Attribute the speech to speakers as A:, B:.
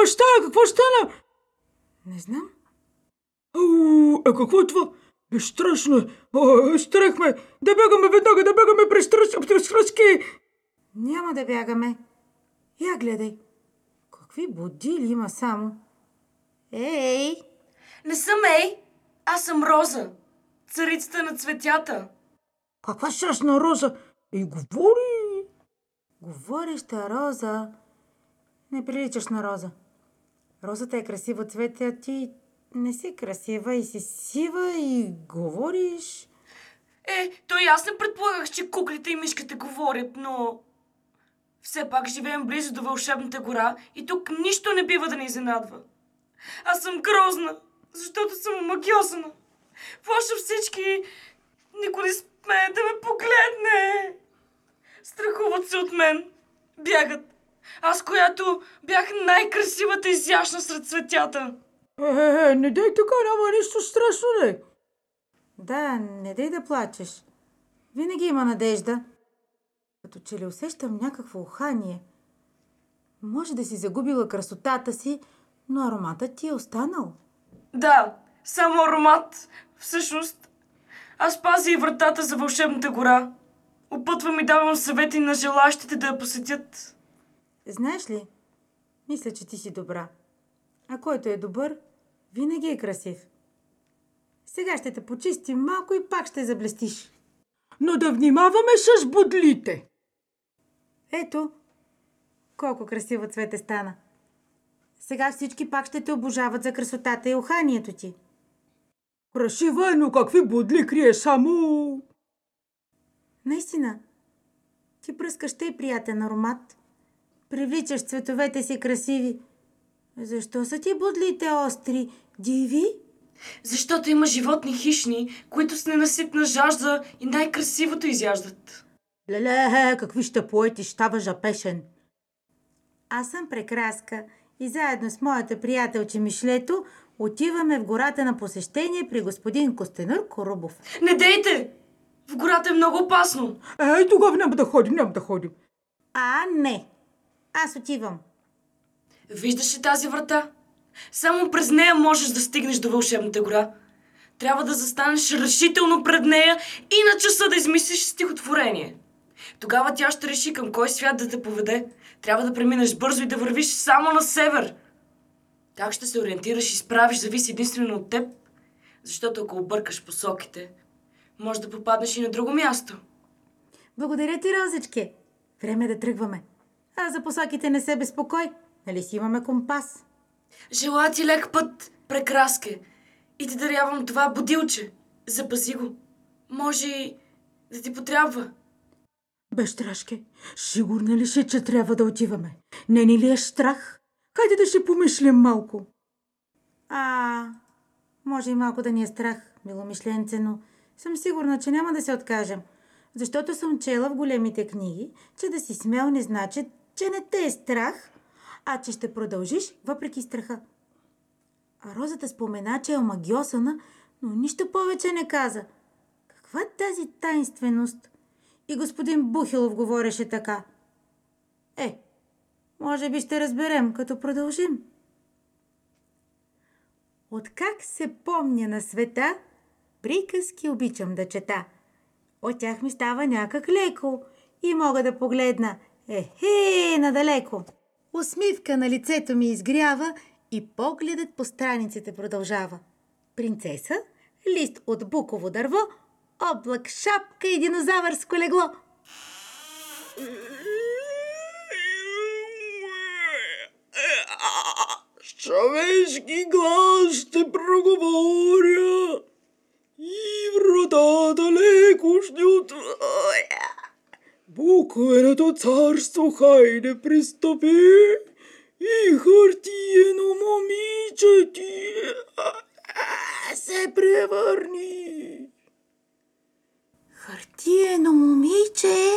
A: какво ще става? Какво ще стане?
B: Не знам.
A: Ау, е, какво е това? Бе, страшно е. О, страх ме. Да бягаме веднага, да бягаме през тръс- през тръски.
B: Няма да бягаме. Я гледай. Какви будили има само. Ей!
C: Не съм Ей, аз съм Роза, царицата на цветята.
A: Каква страшна роза? И говори.
B: Говореща роза. Не приличаш на роза. Розата е красиво цвете, а ти не си красива и си сива и говориш.
C: Е, то и аз не предполагах, че куклите и мишките говорят, но... Все пак живеем близо до вълшебната гора и тук нищо не бива да ни изненадва. Аз съм грозна, защото съм омагиосана. Плаша всички. Никой не смее да ме погледне. Страхуват се от мен. Бягат. Аз, която бях най-красивата и изящна сред цветята.
A: Е, е, е, не дай така, няма нищо страшно, не.
B: Да, не дей да плачеш. Винаги има надежда. Като че ли усещам някакво ухание. Може да си загубила красотата си, но ароматът ти е останал.
C: Да, само аромат. Всъщност, аз пазя и вратата за вълшебната гора. Опътвам и давам съвети на желащите да я посетят.
B: Знаеш ли, мисля, че ти си добра. А който е добър, винаги е красив. Сега ще те почистим малко и пак ще заблестиш.
A: Но да внимаваме с будлите.
B: Ето, колко красиво цвете стана. Сега всички пак ще те обожават за красотата и уханието ти.
A: Красива е, но какви будли крие само...
B: Наистина, ти пръскаш тъй приятен аромат. Привличаш цветовете си красиви. Защо са ти будлите остри, диви?
C: Защото има животни хищни, които с ненаситна жажда и най-красивото изяждат.
A: Леле, какви ще поети, става жапешен.
B: Аз съм прекраска и заедно с моята приятелче Мишлето отиваме в гората на посещение при господин Костенър Корубов.
C: Не дейте! В гората е много опасно.
A: Ей, тогава няма да ходим, няма да ходим.
B: А, не! Аз отивам.
C: Виждаш ли тази врата? Само през нея можеш да стигнеш до вълшебната гора. Трябва да застанеш решително пред нея и на часа да измислиш стихотворение. Тогава тя ще реши към кой свят да те поведе. Трябва да преминеш бързо и да вървиш само на север. Как ще се ориентираш и справиш зависи единствено от теб. Защото ако объркаш посоките, може да попаднеш и на друго място.
B: Благодаря ти, Розички. Време е да тръгваме. А за посоките не се безпокой. Нали си имаме компас?
C: Желая ти лек път, прекраске, и ти дарявам това будилче. Запази го. Може и да ти потрябва.
A: Бещрашке, сигурна ли си, че трябва да отиваме? Не ни ли е страх? Хайде да си помислим малко.
B: А, може и малко да ни е страх, миломишленце, но съм сигурна, че няма да се откажем. Защото съм чела в големите книги, че да си смел не значи, че не те е страх, а че ще продължиш въпреки страха. А Розата спомена, че е омагиосана, но нищо повече не каза. Каква е тази тайнственост? И господин Бухилов говореше така. Е, може би ще разберем, като продължим. Откак се помня на света, приказки обичам да чета. От тях ми става някак леко и мога да погледна ехе надалеко. Усмивка на лицето ми изгрява и погледът по страниците продължава. Принцеса, лист от буково дърво, облак, шапка и динозавърско легло.
A: С човешки глас ще проговоря и вратата леко ще. Буквеното царство хайде пристъпи и хартиено момиче ти се превърни.
B: Хартиено момиче!